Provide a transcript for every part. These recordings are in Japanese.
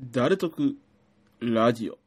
誰得ラジオ。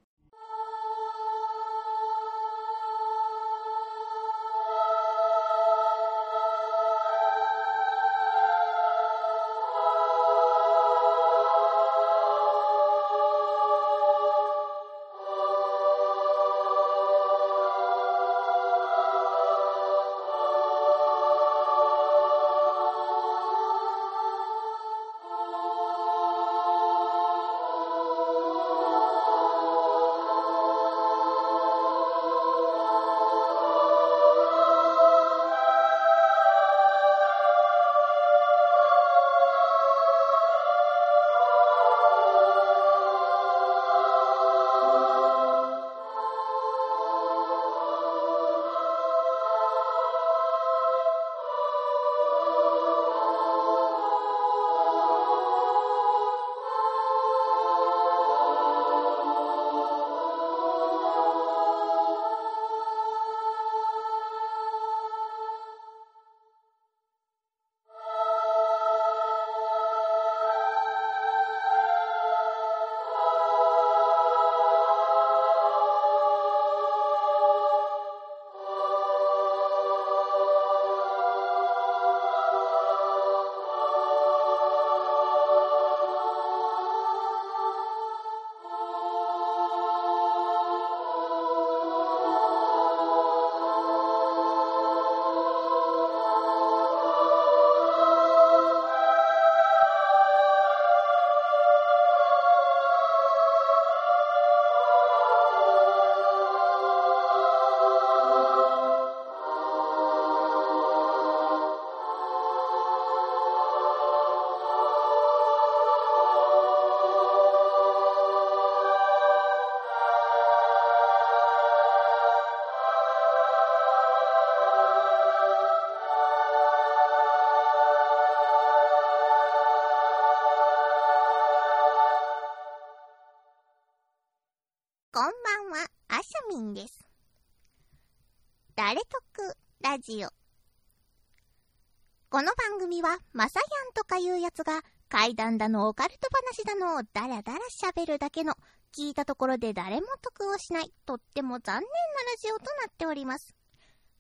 ジオ。この番組は、まさやんとかいうやつが、怪談だのオカルト話だのをダラダラ喋るだけの、聞いたところで誰も得をしない、とっても残念なラジオとなっております。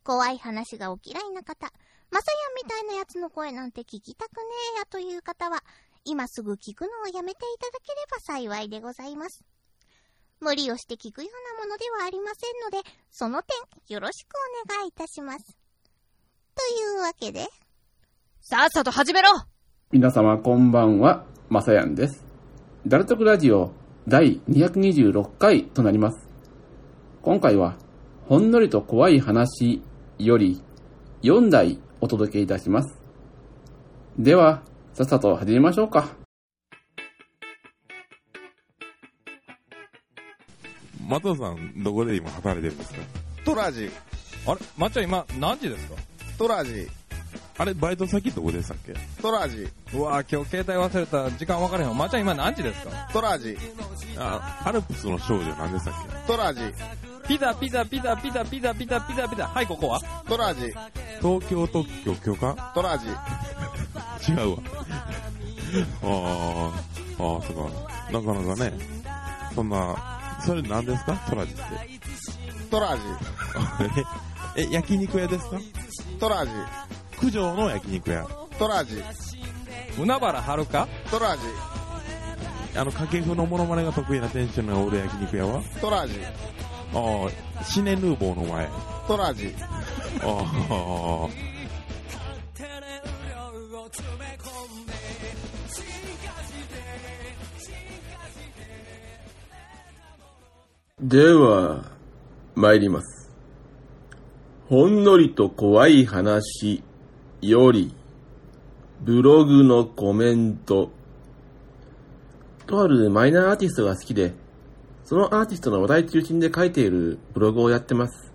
怖い話がお嫌いな方、まさやんみたいなやつの声なんて聞きたくねえやという方は、今すぐ聞くのをやめていただければ幸いでございます。無理をして聞くようなものではありませんので、その点よろしくお願いいたします。というわけで、さっさと始めろ皆様こんばんは、まさやんです。誰得ラジオ第226回となります。今回は、ほんのりと怖い話より4題お届けいたします。では、さっさと始めましょうか。松尾さん、どこで今働いてるんですか？トラジ、あれ？まっちゃん今何時ですか？トラジ、あれ、バイト先どこでしたっけ？トラジ、うわぁ、今日携帯忘れた時間分からへんわ。まっちゃん今何時ですか？トラジ、あ、アルプスの少女何でしたっトラジ、ピザピザピザピザピザピザピザピザ。はい、ここは？トラジ、け東京特許許可？トラジ、違うわ。ああ、ああ、そうか。なかなかね、そんな、それ何ですか？トラジって。トラジ、え、え焼肉屋ですか？トラジ、九条の焼肉屋。トラジ、海原はるか？トラジ、あの、掛布のモノマネが得意な店主の俺焼肉屋は？トラジ、ああ、シネヌーボーの前。トラジ、ああ、では、参ります。ほんのりと怖い話より、ブログのコメント。とあるマイナーアーティストが好きで、そのアーティストの話題中心で書いているブログをやってます。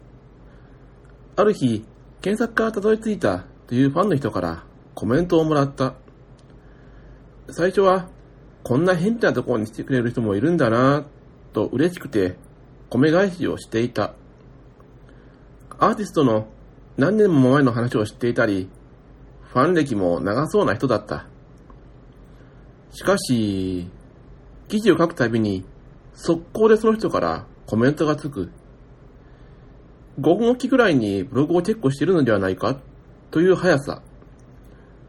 ある日、検索からたどり着いたというファンの人からコメントをもらった。最初は、こんな変なところに来てくれる人もいるんだなぁと嬉しくて、米返しをしていた。アーティストの何年も前の話を知っていたり、ファン歴も長そうな人だった。しかし、記事を書くたびに、速攻でその人からコメントがつく。5分おきくらいにブログをチェックしているのではないかという速さ。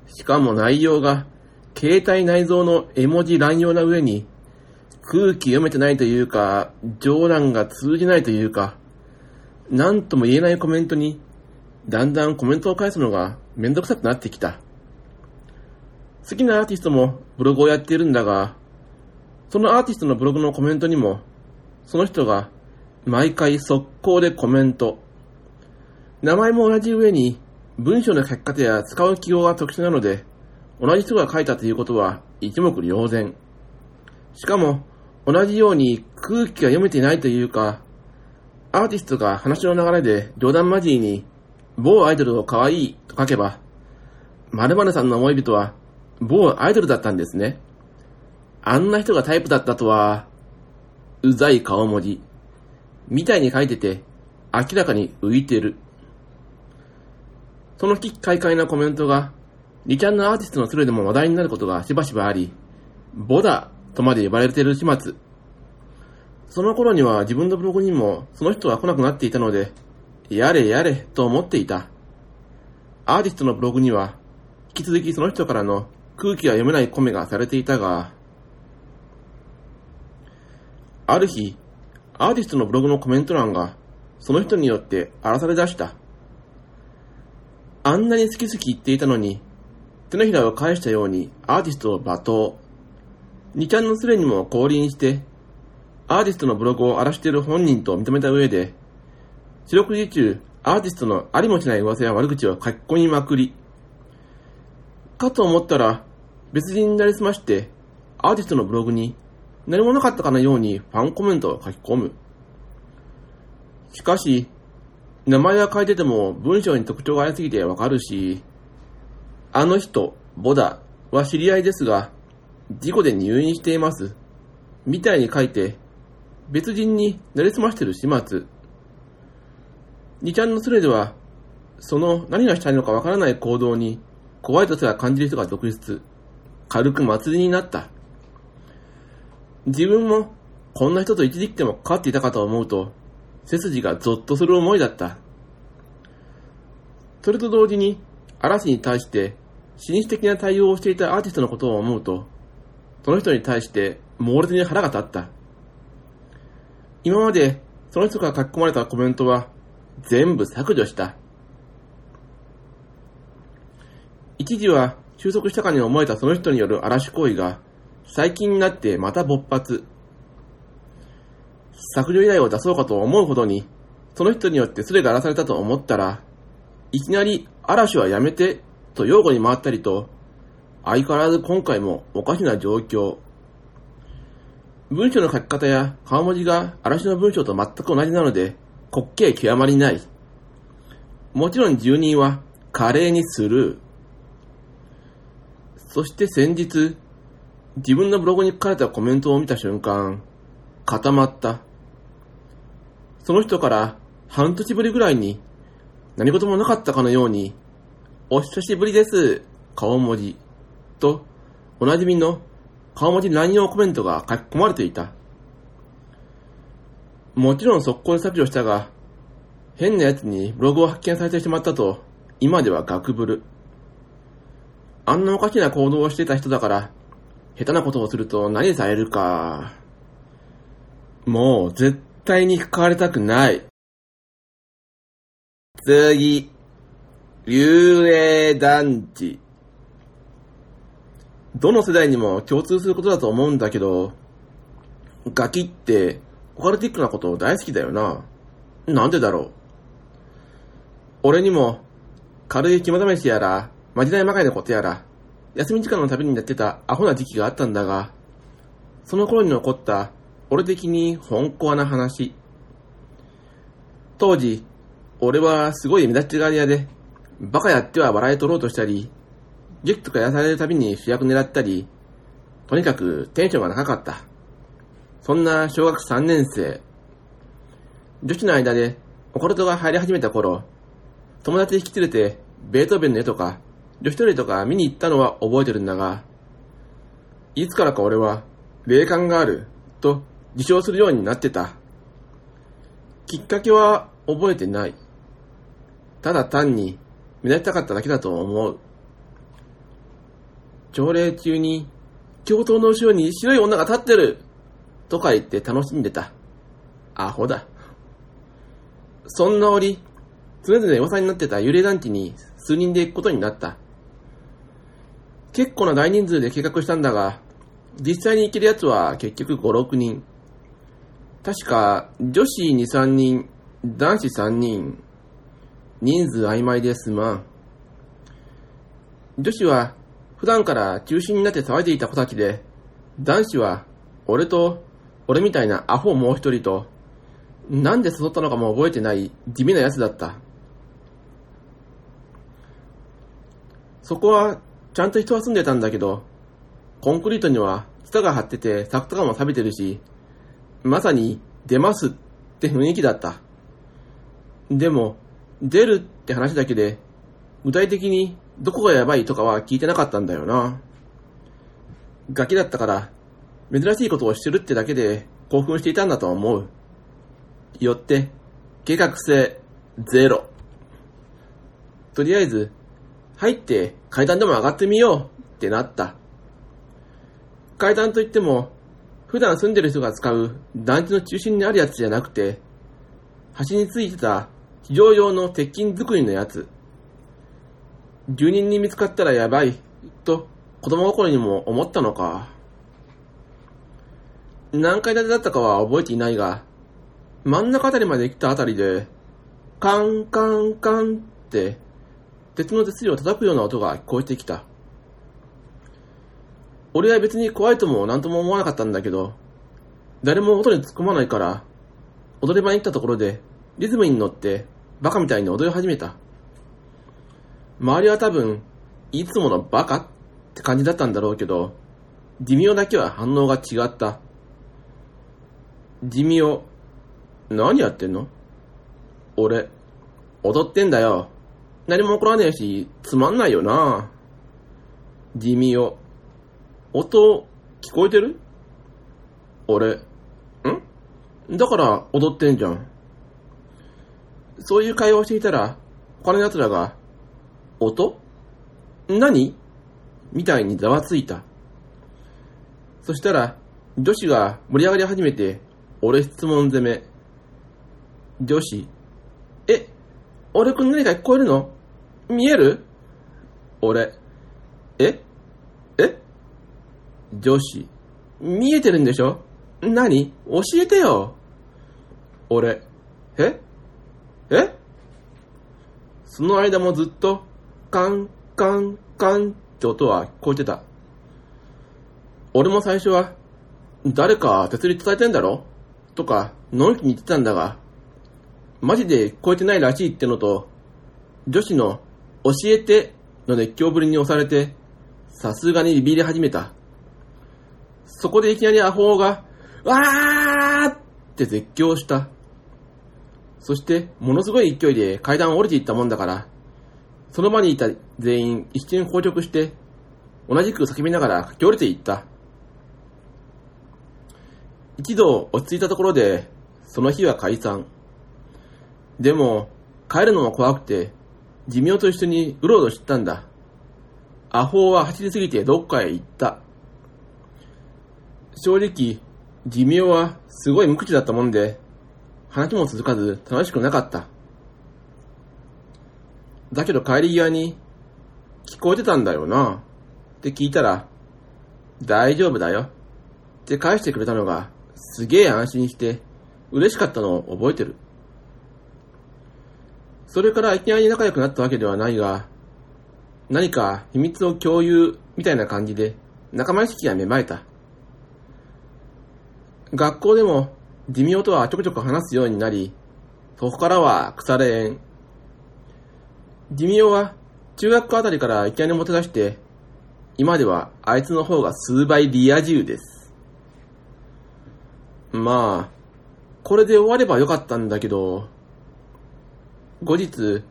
しかも内容が、携帯内蔵の絵文字乱用な上に、空気読めてないというか、冗談が通じないというか、なんとも言えないコメントに、だんだんコメントを返すのがめんどくさくなってきた。好きなアーティストもブログをやっているんだが、そのアーティストのブログのコメントにも、その人が毎回速攻でコメント。名前も同じ上に、文章の書き方や使う記号が特殊なので、同じ人が書いたということは一目瞭然。しかも、同じように空気が読めていないというか、アーティストが話の流れで冗談交じりに、某アイドルを可愛いと書けば、〇〇さんの思い人は某アイドルだったんですね。あんな人がタイプだったとは、うざい顔文字。みたいに書いてて、明らかに浮いてる。その危機快快なコメントが、リちゃんのアーティストのスレでも話題になることがしばしばあり、ボダとまで呼ばれている始末。その頃には自分のブログにもその人は来なくなっていたので、やれやれと思っていた。アーティストのブログには、引き続きその人からの空気が読めないコメがされていたが、ある日、アーティストのブログのコメント欄が、その人によって荒らされ出した。あんなに好き好き言っていたのに、手のひらを返したようにアーティストを罵倒。2ちゃんのスレにも降臨して、アーティストのブログを荒らしている本人と認めた上で、四六時中、アーティストのありもしない噂や悪口を書き込みまくり、かと思ったら、別人になりすまして、アーティストのブログに何もなかったかのようにファンコメントを書き込む。しかし、名前は書いてても文章に特徴がありすぎてわかるし、あの人、ボダは知り合いですが、事故で入院しています。みたいに書いて、別人になりすましてる始末。2ちゃんのスレでは、その何がしたいのかわからない行動に怖いとすら感じる人が続出。軽く祭りになった。自分もこんな人と一時期でも関わっていたかと思うと、背筋がゾッとする思いだった。それと同時に、嵐に対して紳士的な対応をしていたアーティストのことを思うと、その人に対して猛烈に腹が立った。今までその人から書き込まれたコメントは全部削除した。一時は収束したかに思えたその人による嵐行為が最近になってまた勃発。削除依頼を出そうかと思うほどに、その人によってスレが荒らされたと思ったら、いきなり嵐はやめてと擁護に回ったりと、相変わらず今回もおかしな状況。文章の書き方や顔文字が嵐の文章と全く同じなので、滑稽極まりない。もちろん住人は華麗にスルー。そして先日、自分のブログに書かれたコメントを見た瞬間、固まった。その人から半年ぶりぐらいに何事もなかったかのように、お久しぶりです、顔文字、と、おなじみの顔文字乱用コメントが書き込まれていた？もちろん速攻で削除したが、変な奴にブログを発見されてしまったと、今ではガクブル。あんなおかしな行動をしてた人だから、下手なことをすると何されるか。もう絶対に関わりたくない。次。幽霊団地。どの世代にも共通することだと思うんだけど、ガキってオカルティックなこと大好きだよな。なんでだろう。俺にも軽い肝試しやら、まじないまがいのことやら、休み時間のたびにやってたアホな時期があったんだが、その頃に起こった俺的に本コな話。当時、俺はすごい目立ちがり屋で、バカやっては笑い取ろうとしたり、劇とかやらされるたびに主役狙ったり、とにかくテンションが高かった。そんな小学3年生。女子の間でオカルトが入り始めた頃、友達引き連れてベートーベンの絵とか、女子トイレとか見に行ったのは覚えてるんだが、いつからか俺は霊感があると自称するようになってた。きっかけは覚えてない。ただ単に目立ちたかっただけだと思う。朝礼中に、教頭の後ろに白い女が立ってるとか言って楽しんでた。アホだ。そんな折、常々噂になってた幽霊団地に数人で行くことになった。結構な大人数で計画したんだが、実際に行けるやつは結局5、6人。確か、女子2、3人、男子3人。人数曖昧ですまん。女子は普段から中心になって騒いでいた子たちで、男子は俺と俺みたいなアホもう一人と、なんで誘ったのかも覚えてない地味な奴だった。そこはちゃんと人は住んでたんだけど、コンクリートにはツタが張ってて柵とかも錆びてるし、まさに出ますって雰囲気だった。でも、出るって話だけで、具体的にどこがやばいとかは聞いてなかったんだよな。ガキだったから、珍しいことをしてるってだけで興奮していたんだと思う。よって、計画性ゼロ。とりあえず、入って階段でも上がってみようってなった。階段といっても、普段住んでる人が使う団地の中心にあるやつじゃなくて、端についてた非常用の鉄筋作りのやつ。住人に見つかったらやばい、と子供心にも思ったのか。何階建てだったかは覚えていないが、真ん中あたりまで来たあたりで、カンカンカンって、鉄の手すりを叩くような音が聞こえてきた。俺は別に怖いとも何とも思わなかったんだけど、誰も音に突っ込まないから、踊り場に行ったところで、リズムに乗って、バカみたいに踊り始めた。周りは多分、いつものバカって感じだったんだろうけど、寿命だけは反応が違った。寿命、何やってんの？俺、踊ってんだよ。何も起こらねえし、つまんないよな。寿命、音、聞こえてる？俺、ん？だから踊ってんじゃん。そういう会話をしていたら、他の奴らが、音？何？みたいにざわついた。そしたら、女子が盛り上がり始めて、俺質問攻め。女子、え、俺くん何か聞こえるの？見える？俺、え？え？女子、見えてるんでしょ？何？教えてよ。俺、え？え？その間もずっと、カン、カン、カンって音は聞こえてた。俺も最初は、誰か手すり伝えてんだろ？とか、のんきに言ってたんだが、マジで聞こえてないらしいってのと、女子の教えての熱狂ぶりに押されて、さすがにビビり始めた。そこでいきなりアホが、わーって絶叫した。そして、ものすごい勢いで階段を降りていったもんだから、その場にいた全員一瞬硬直して、同じく叫びながら駆け降りていった。一度落ち着いたところで、その日は解散。でも、帰るのも怖くて、寿命と一緒にうろうろしてたんだ。アホは走りすぎてどっかへ行った。正直、寿命はすごい無口だったもんで、話も続かず楽しくなかった。だけど帰り際に、聞こえてたんだよなって聞いたら、大丈夫だよって返してくれたのが、すげえ安心して、嬉しかったのを覚えてる。それからいきなり仲良くなったわけではないが、何か秘密を共有みたいな感じで仲間意識が芽生えた。学校でも寿命とはちょくちょく話すようになり、そこからは腐れ縁。寿命は中学校あたりからいきなりもて出して、今ではあいつの方が数倍リア充です。まあ、これで終わればよかったんだけど、後日、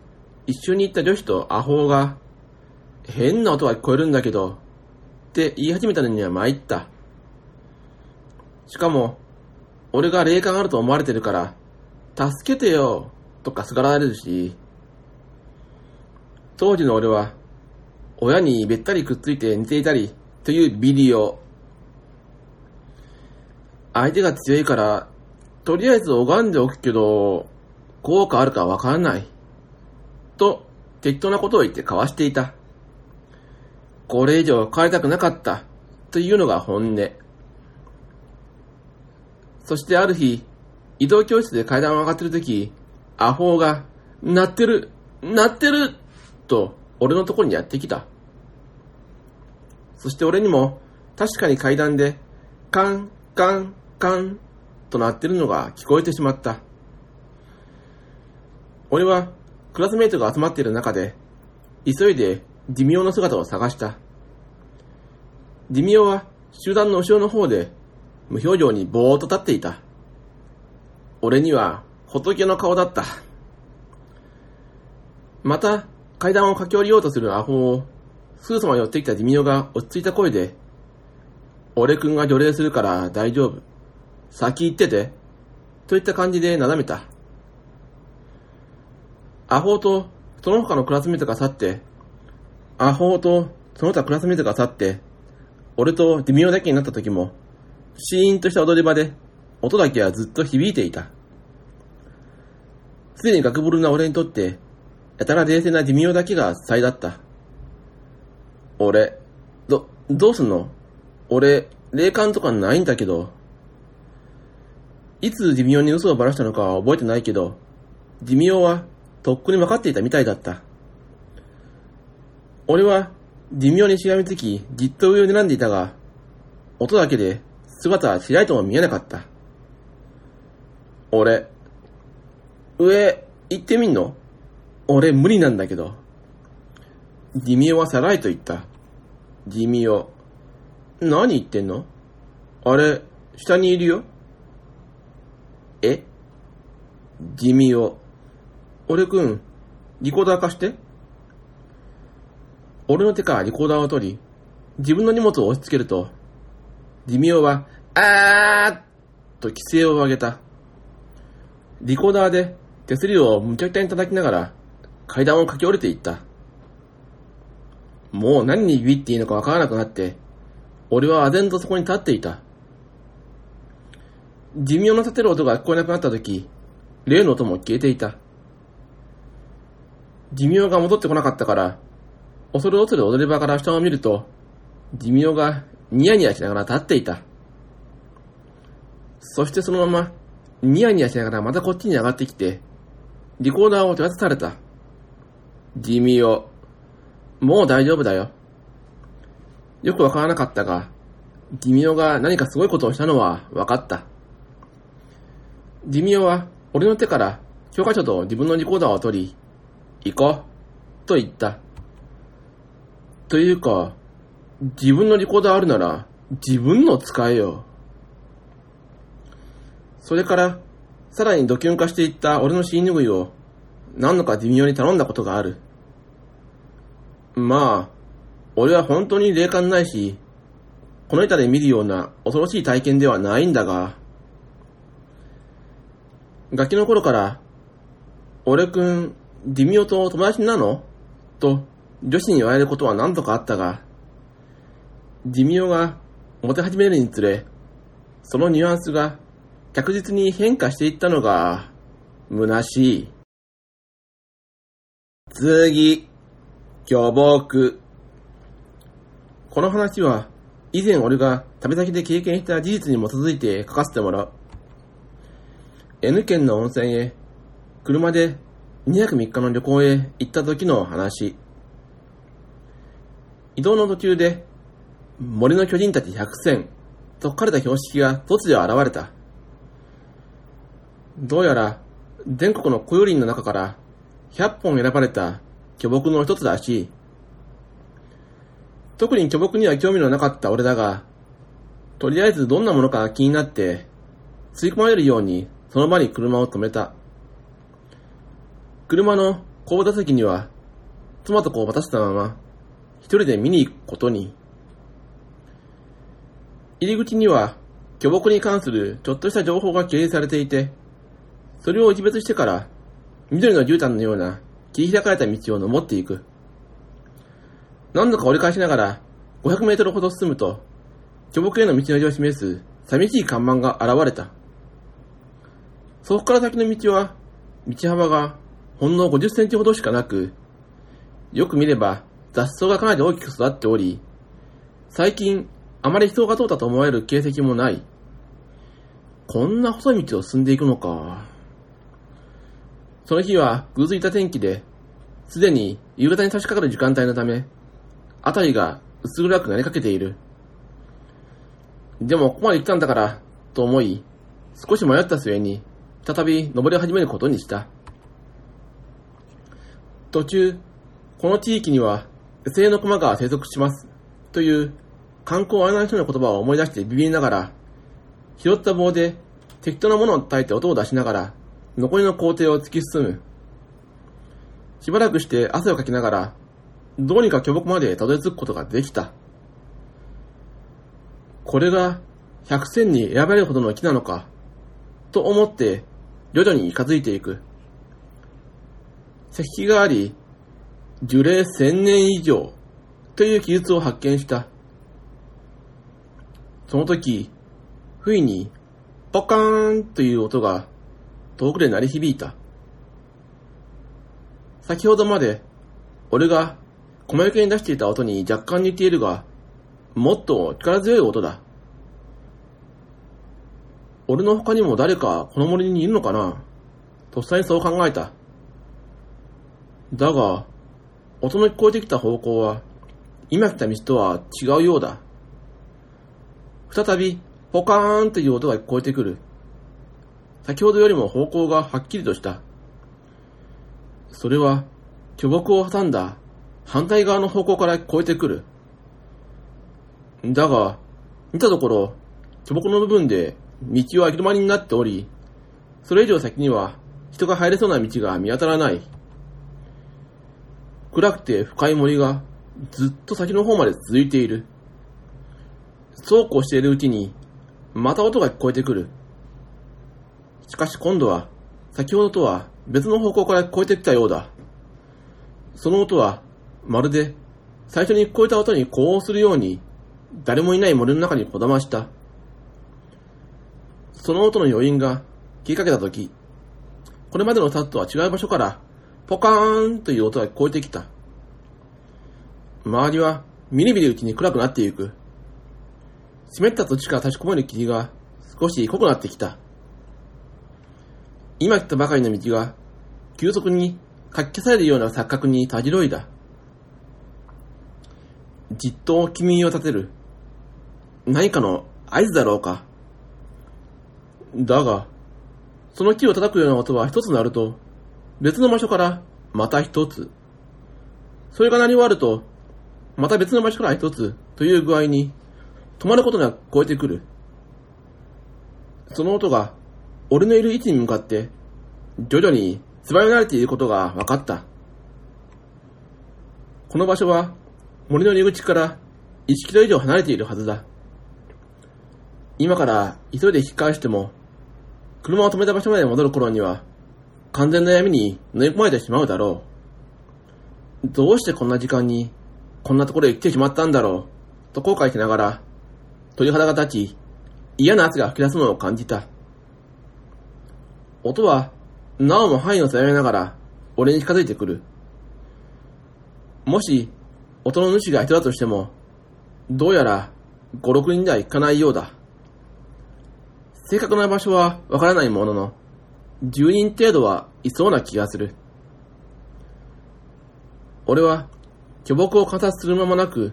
一緒に行った女子とアホが、変な音が聞こえるんだけど、って言い始めたのには参った。しかも、俺が霊感あると思われてるから、助けてよとかすがられるし、当時の俺は、親にべったりくっついて寝ていたりというビデオ。相手が強いから、とりあえず拝んでおくけど、効果あるかわからない。と、適当なことを言って交わしていた。これ以上変えたくなかった。というのが本音。そしてある日、移動教室で階段を上がってるとき、アホが、鳴ってる鳴ってると、俺のところにやってきた。そして俺にも、確かに階段で、カン、カン、カン、と鳴ってるのが聞こえてしまった。俺は、クラスメイトが集まっている中で、急いで、ディミオの姿を探した。ディミオは、集団の後ろの方で、無表情にぼーっと立っていた。俺には、仏の顔だった。また、階段を駆け下りようとするアホを、すぐさま寄ってきたディミオが落ち着いた声で、俺くんが除霊するから大丈夫。先行ってて。といった感じでなだめた。アホとその他のクラスメイトが去って、アホとその他クラスメイトが去って、俺とディミオだけになった時も、シーンとした踊り場で、音だけはずっと響いていた。すでに学ブルな俺にとって、やたら冷静なディミオだけが最だった。俺、ど、どうすんの？俺、霊感とかないんだけど。いつディミオに嘘をばらしたのかは覚えてないけど、ディミオはとっくに分かっていたみたいだった。俺は、ディミオにしがみつき、じっと上を睨んでいたが、音だけで姿はちらりとも見えなかった。俺、上、行ってみんの？俺無理なんだけど。ディミオはさらいと言った。ディミオ。何言ってんの？あれ、下にいるよ。え？ディミオ。俺くん、リコーダー貸して。俺の手からリコーダーを取り、自分の荷物を押し付けると、ディミオは、あーっと規制を上げた。リコーダーで手すりをむちゃくちゃに叩きながら階段を駆け下りていった。もう何にビビっていいのかわからなくなって、俺は唖然とそこに立っていた。寿命の立てる音が聞こえなくなった時、例の音も消えていた。寿命が戻ってこなかったから、恐る恐る踊り場から下を見ると、寿命がニヤニヤしながら立っていた。そしてそのまま、ニヤニヤしながらまたこっちに上がってきて、リコーダーを手渡された。地味を、もう大丈夫だよ。よくわからなかったが、ディミオが何かすごいことをしたのは分かった。ディミオは俺の手から教科書と自分のリコーダーを取り、行こう、と言った。というか、自分のリコーダーあるなら自分の使えよ。それから、さらにドキュン化していった俺の死に拭いを何度かディミオに頼んだことがある。まあ、俺は本当に霊感ないし、この板で見るような恐ろしい体験ではないんだが、ガキの頃から、俺くん、ディミオと友達なの？と、女子に言われることは何度かあったが、ディミオがモテ始めるにつれ、そのニュアンスが着実に変化していったのが、虚しい。次、巨木。この話は、以前俺が旅先で経験した事実に基づいて書かせてもらう。N 県の温泉へ、車で2泊3日の旅行へ行った時の話。移動の途中で、森の巨人たち100選と書かれた標識が突如現れた。どうやら、全国の古有林の中から100本選ばれた巨木の一つらしい。特に巨木には興味のなかった俺だが、とりあえずどんなものか気になって、吸い込まれるようにその場に車を止めた。車の後部座席には、妻と子を渡したまま、一人で見に行くことに。入り口には、巨木に関するちょっとした情報が掲示されていて、それを一別してから、緑の絨毯のような切り開かれた道を登っていく。何度か折り返しながら、500メートルほど進むと、巨木への道のりを示す寂しい看板が現れた。そこから先の道は、道幅がほんの50センチほどしかなく、よく見れば雑草がかなり大きく育っており、最近あまり人が通ったと思われる形跡もない。こんな細い道を進んでいくのか。その日はぐずいた天気で、すでに夕方に差し掛かる時間帯のため、あたりが薄暗くなりかけている。でもここまで来たんだから、と思い、少し迷った末に、再び登り始めることにした。途中、この地域には野、生の駒が生息します。という、観光案内所の言葉を思い出してビビりながら、拾った棒で適当なものを叩いて音を出しながら、残りの工程を突き進む。しばらくして汗をかきながら、どうにか巨木までたどり着くことができた。これが百選に選ばれるほどの木なのか、と思って徐々に近づいていく。石碑があり、樹齢千年以上という記述を発見した。その時、不意にポカーンという音が遠くで鳴り響いた。先ほどまで俺が細よけに出していた音に若干似ているが、もっと力強い音だ。俺の他にも誰かこの森にいるのかな？とっさにそう考えた。だが、音の聞こえてきた方向は、今来た道とは違うようだ。再び、ポカーンという音が聞こえてくる。先ほどよりも方向がはっきりとした。それは、巨木を挟んだ反対側の方向から聞こえてくる。だが、見たところ、巨木の部分で道は行き止まりになっており、それ以上先には人が入れそうな道が見当たらない。暗くて深い森がずっと先の方まで続いている。そうこうしているうちに、また音が聞こえてくる。しかし今度は、先ほどとは別の方向から聞こえてきたようだ。その音は、まるで、最初に聞こえた音に呼応するように、誰もいない森の中にこだました。その音の余韻が消えかけたとき、これまでのタツとは違う場所から、ポカーンという音が聞こえてきた。周りは、みりみりうちに暗くなっていく。湿った土地から立ち込める霧が少し濃くなってきた。今来たばかりの道が、急速にかき消されるような錯覚にたじろいだ。じっと君を立てる。何かの合図だろうか。だが、その木を叩くような音は一つ鳴ると、別の場所からまた一つ。それが鳴り終わると、また別の場所から一つという具合に、止まることなく聞こえてくる。その音が、俺のいる位置に向かって、徐々に素早められていることが分かった。この場所は、森の入り口から1キロ以上離れているはずだ。今から急いで引き返しても、車を止めた場所まで戻る頃には、完全な闇に乗り込まれてしまうだろう。どうしてこんな時間に、こんなところへ来てしまったんだろう、と後悔しながら、鳥肌が立ち、嫌な圧が吹き出すのを感じた。音は、なおも範囲を狭めながら、俺に近づいてくる。もし、音の主が人だとしても、どうやら、5、6人では行かないようだ。正確な場所はわからないものの、10人程度はいそうな気がする。俺は、巨木を観察する間もなく、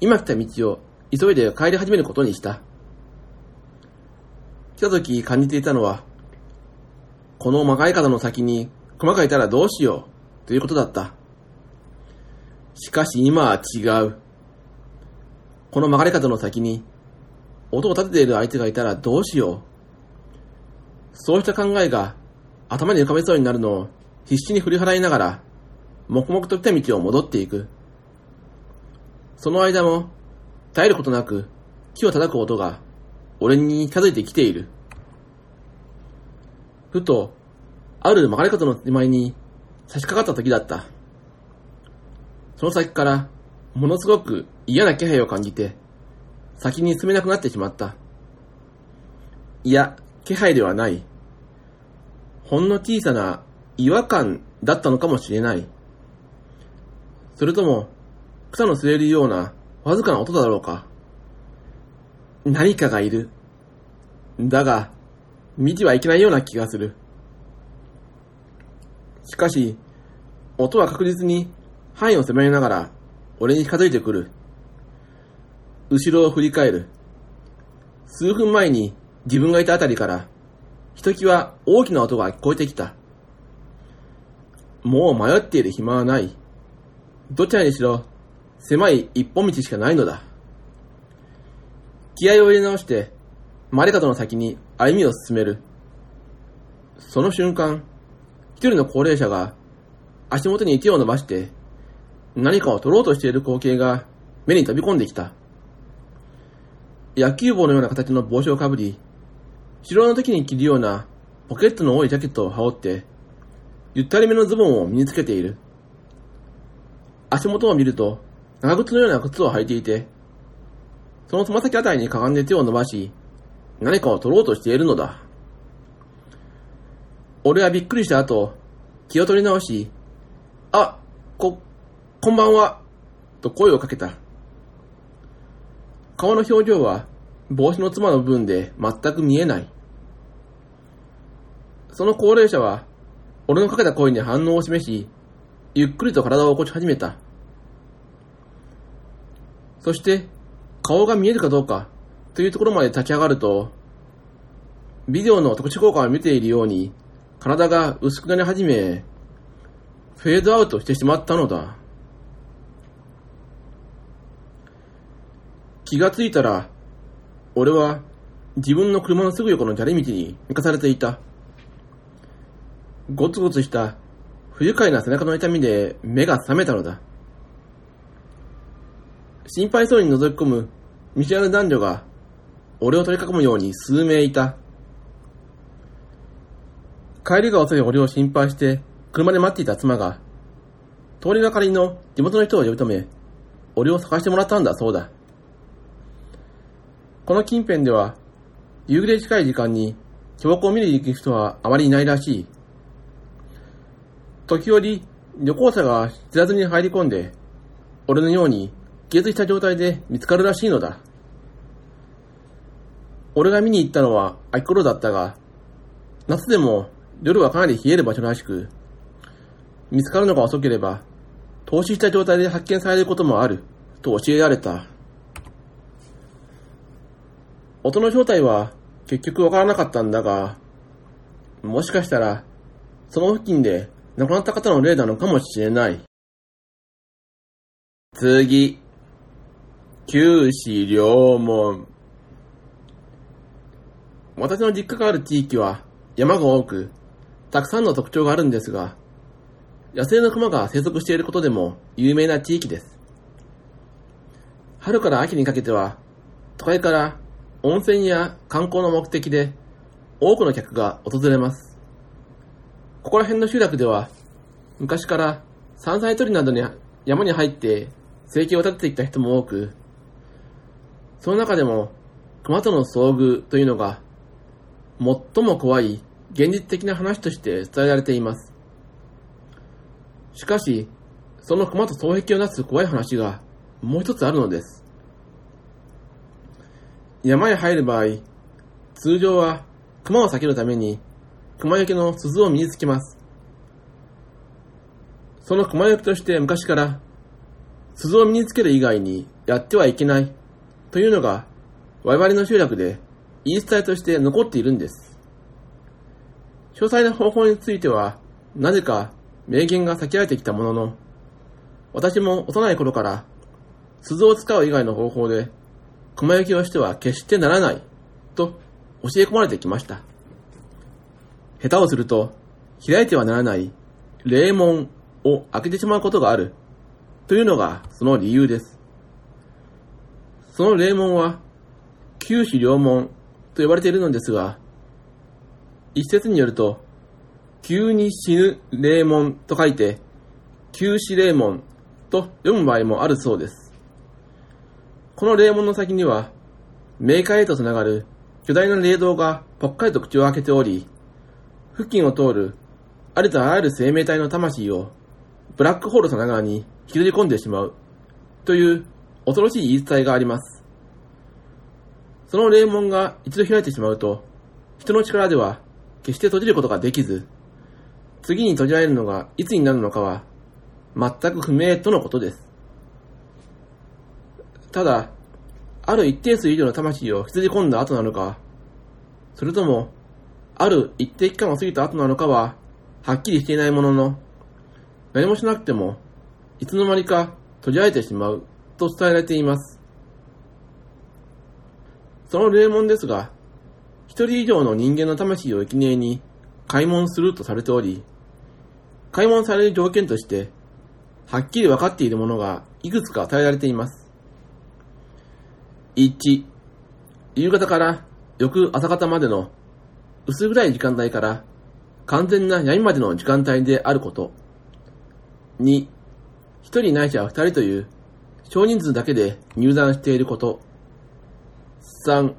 今来た道を急いで帰り始めることにした。来た時感じていたのは、この曲がり方の先に熊がいたらどうしようということだった。しかし今は違う。この曲がり方の先に音を立てている相手がいたらどうしよう。そうした考えが頭に浮かべそうになるのを必死に振り払いながら、黙々と来た道を戻っていく。その間も、絶えることなく木を叩く音が俺に近づいてきている。ふと、ある曲がり角の手前に差し掛かった時だった。その先から、ものすごく嫌な気配を感じて、先に進めなくなってしまった。いや、気配ではない。ほんの小さな違和感だったのかもしれない。それとも、草の吸えるようなわずかな音だろうか。何かがいる。だが、見てはいけないような気がする。しかし、音は確実に範囲を狭めながら俺に近づいてくる。後ろを振り返る。数分前に自分がいたあたりから、ひときわ大きな音が聞こえてきた。もう迷っている暇はない。どちらにしろ、狭い一本道しかないのだ。気合を入れ直して、マレカトの先に歩みを進める。その瞬間、一人の高齢者が足元に手を伸ばして何かを取ろうとしている光景が目に飛び込んできた。野球帽のような形の帽子をかぶり、城の時に着るようなポケットの多いジャケットを羽織って、ゆったりめのズボンを身につけている。足元を見ると、長靴のような靴を履いていて、そのつま先あたりにかがんで手を伸ばし、何かを取ろうとしているのだ。俺はびっくりした後、気を取り直し、あ、こ、こんばんは、と声をかけた。顔の表情は帽子のつまの部分で全く見えない。その高齢者は、俺のかけた声に反応を示し、ゆっくりと体を起こし始めた。そして、顔が見えるかどうかというところまで立ち上がると、ビデオの特殊効果を見ているように、体が薄くなり始め、フェードアウトしてしまったのだ。気がついたら、俺は自分の車のすぐ横の砂利道に抜かされていた。ゴツゴツした不愉快な背中の痛みで目が覚めたのだ。心配そうに覗き込む見知らぬ男女が俺を取り囲むように数名いた。帰りが遅い俺を心配して車で待っていた妻が通りがかりの地元の人を呼び止め俺を探してもらったんだそうだ。この近辺では、夕暮れ近い時間に標高を見に行く人はあまりいないらしい。時折、旅行者が知らずに入り込んで、俺のように気絶した状態で見つかるらしいのだ。俺が見に行ったのは秋頃だったが、夏でも夜はかなり冷える場所らしく、見つかるのが遅ければ、凍死した状態で発見されることもある、と教えられた。音の正体は結局わからなかったんだが、もしかしたら、その付近で亡くなった方の霊なのかもしれない。次、九死両門。私の実家がある地域は山が多く、たくさんの特徴があるんですが、野生の熊が生息していることでも有名な地域です。春から秋にかけては、都会から温泉や観光の目的で多くの客が訪れます。ここら辺の集落では昔から山菜採りなどに山に入って生計を立ててきた人も多く、その中でも熊との遭遇というのが最も怖い現実的な話として伝えられています。しかし、その熊と双璧をなす怖い話がもう一つあるのです。山へ入る場合、通常は熊を避けるために熊よけの鈴を身につけます。その熊よけとして昔から鈴を身につける以外にやってはいけないというのが我々の集落で言い伝えとして残っているんです。詳細な方法についてはなぜか名言が避けられてきたものの、私も幼い頃から鈴を使う以外の方法で熊焼きをしては決してならないと教え込まれてきました。下手をすると開いてはならない霊門を開けてしまうことがあるというのがその理由です。その霊門は九死両門と呼ばれているのですが、一説によると、急に死ぬ霊門と書いて、急死霊門と読む場合もあるそうです。この霊門の先には、冥界へとつながる巨大な霊道がぽっかりと口を開けており、付近を通るありとあらゆる生命体の魂をブラックホールさながらに引きずり込んでしまうという恐ろしい言い伝えがあります。その霊門が一度開いてしまうと、人の力では決して閉じることができず、次に閉じられるのがいつになるのかは全く不明とのことです。ただ、ある一定数以上の魂を引き込んだ後なのか、それとも、ある一定期間を過ぎた後なのかは、はっきりしていないものの、何もしなくても、いつの間にか閉じられてしまうと伝えられています。その霊門ですが、一人以上の人間の魂を生贄に開門するとされており、開門される条件として、はっきり分かっているものがいくつか与えられています。1、夕方から翌朝方までの薄暗い時間帯から完全な闇までの時間帯であること。2、一人ないしは二人という少人数だけで入山していること。3、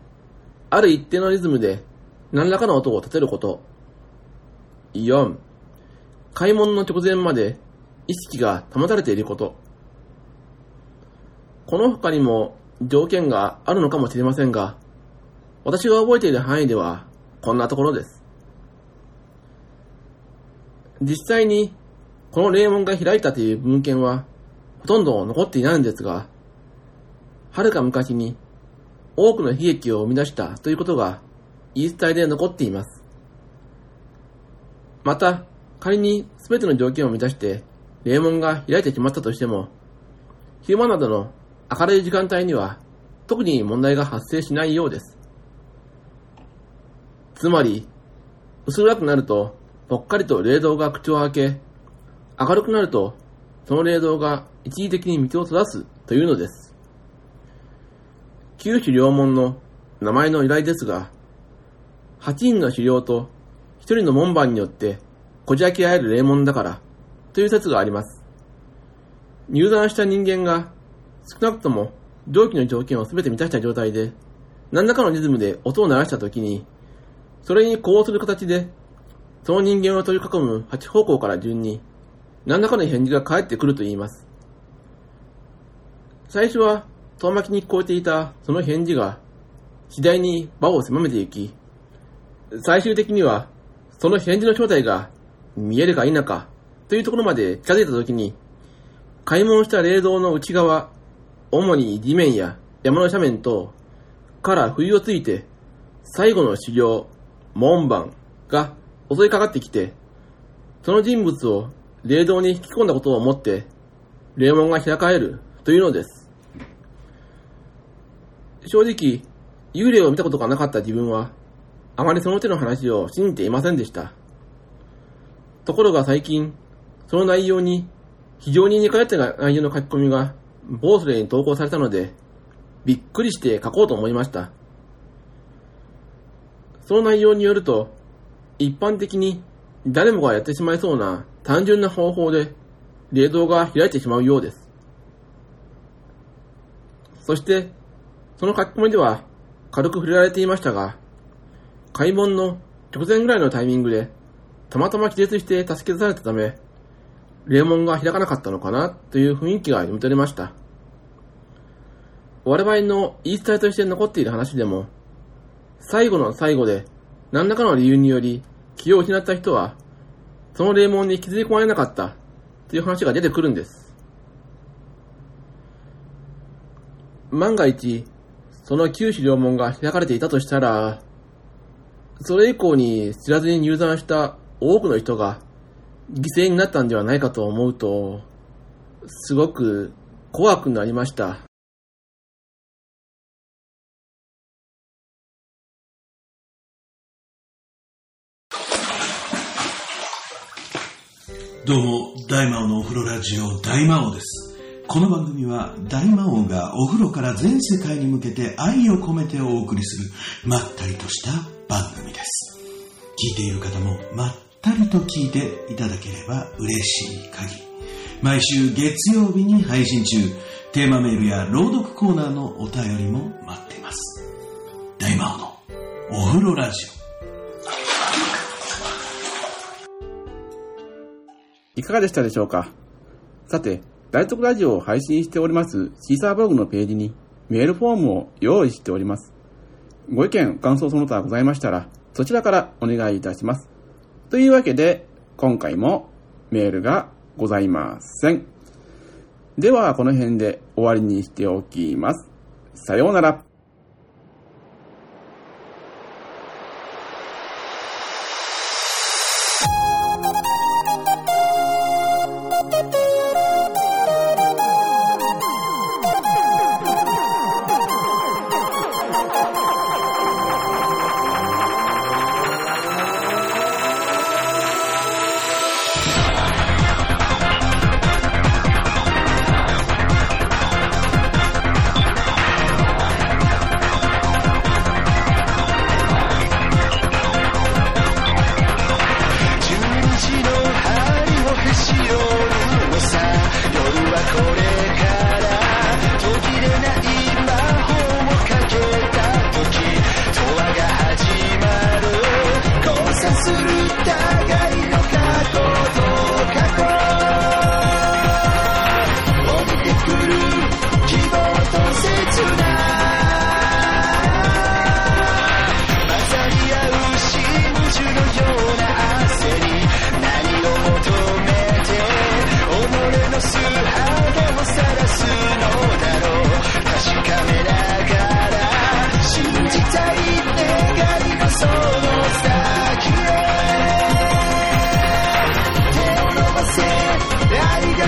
ある一定のリズムで何らかの音を立てること。4、開門の直前まで意識が保たれていること。この他にも条件があるのかもしれませんが、私が覚えている範囲ではこんなところです。実際にこの霊門が開いたという文献はほとんど残っていないんですが、はるか昔に多くの悲劇を生み出したということが言い伝えで残っています。また、仮に全ての条件を満たして霊門が開いてしまったとしても、昼間などの明るい時間帯には特に問題が発生しないようです。つまり、薄暗くなるとぽっかりと霊道が口を開け、明るくなるとその霊道が一時的に道を閉ざすというのです。九種両門の名前の由来ですが、8人の狩猟と1人の門番によってこじ開け合える霊門だからという説があります。入山した人間が少なくとも上記の条件を全て満たした状態で何らかのリズムで音を鳴らしたときにそれに呼応する形でその人間を取り囲む8方向から順に何らかの返事が返ってくると言います。最初は遠巻きに聞こえていたその返事が次第に場を狭めていき、最終的にはその返事の正体が見えるか否かというところまで近づいたときに、開門した霊道の内側、主に地面や山の斜面等から不意をついて、最後の修行、門番が襲いかかってきて、その人物を霊道に引き込んだことをもって、霊門が開かれるというのです。正直、幽霊を見たことがなかった自分は、あまりその手の話を信じていませんでした。ところが最近、その内容に非常に似通った内容の書き込みがボースレーに投稿されたので、びっくりして書こうと思いました。その内容によると、一般的に誰もがやってしまいそうな単純な方法で霊道が開いてしまうようです。そして、その書き込みでは軽く触れられていましたが、開門の直前ぐらいのタイミングで、たまたま気絶して助け出されたため、霊門が開かなかったのかなという雰囲気が読み取れました。我々の言い伝えとして残っている話でも、最後の最後で何らかの理由により気を失った人は、その霊門に気づき込まれなかったという話が出てくるんです。万が一、その九種両門が開かれていたとしたら、それ以降に知らずに入山した多くの人が犠牲になったんではないかと思うと、すごく怖くなりました。どうも、大魔王のお風呂ラジオ、大魔王です。この番組は大魔王がお風呂から全世界に向けて愛を込めてお送りするまったりとした番組です。聞いている方もまったりと聞いていただければ嬉しい限り。毎週月曜日に配信中、テーマメールや朗読コーナーのお便りも待っています。大魔王のお風呂ラジオ。いかがでしたでしょうか?さて、大徳ラジオを配信しておりますシーサーブログのページにメールフォームを用意しております。ご意見、感想その他ございましたら、そちらからお願いいたします。というわけで、今回もメールがございません。では、この辺で終わりにしておきます。さようなら。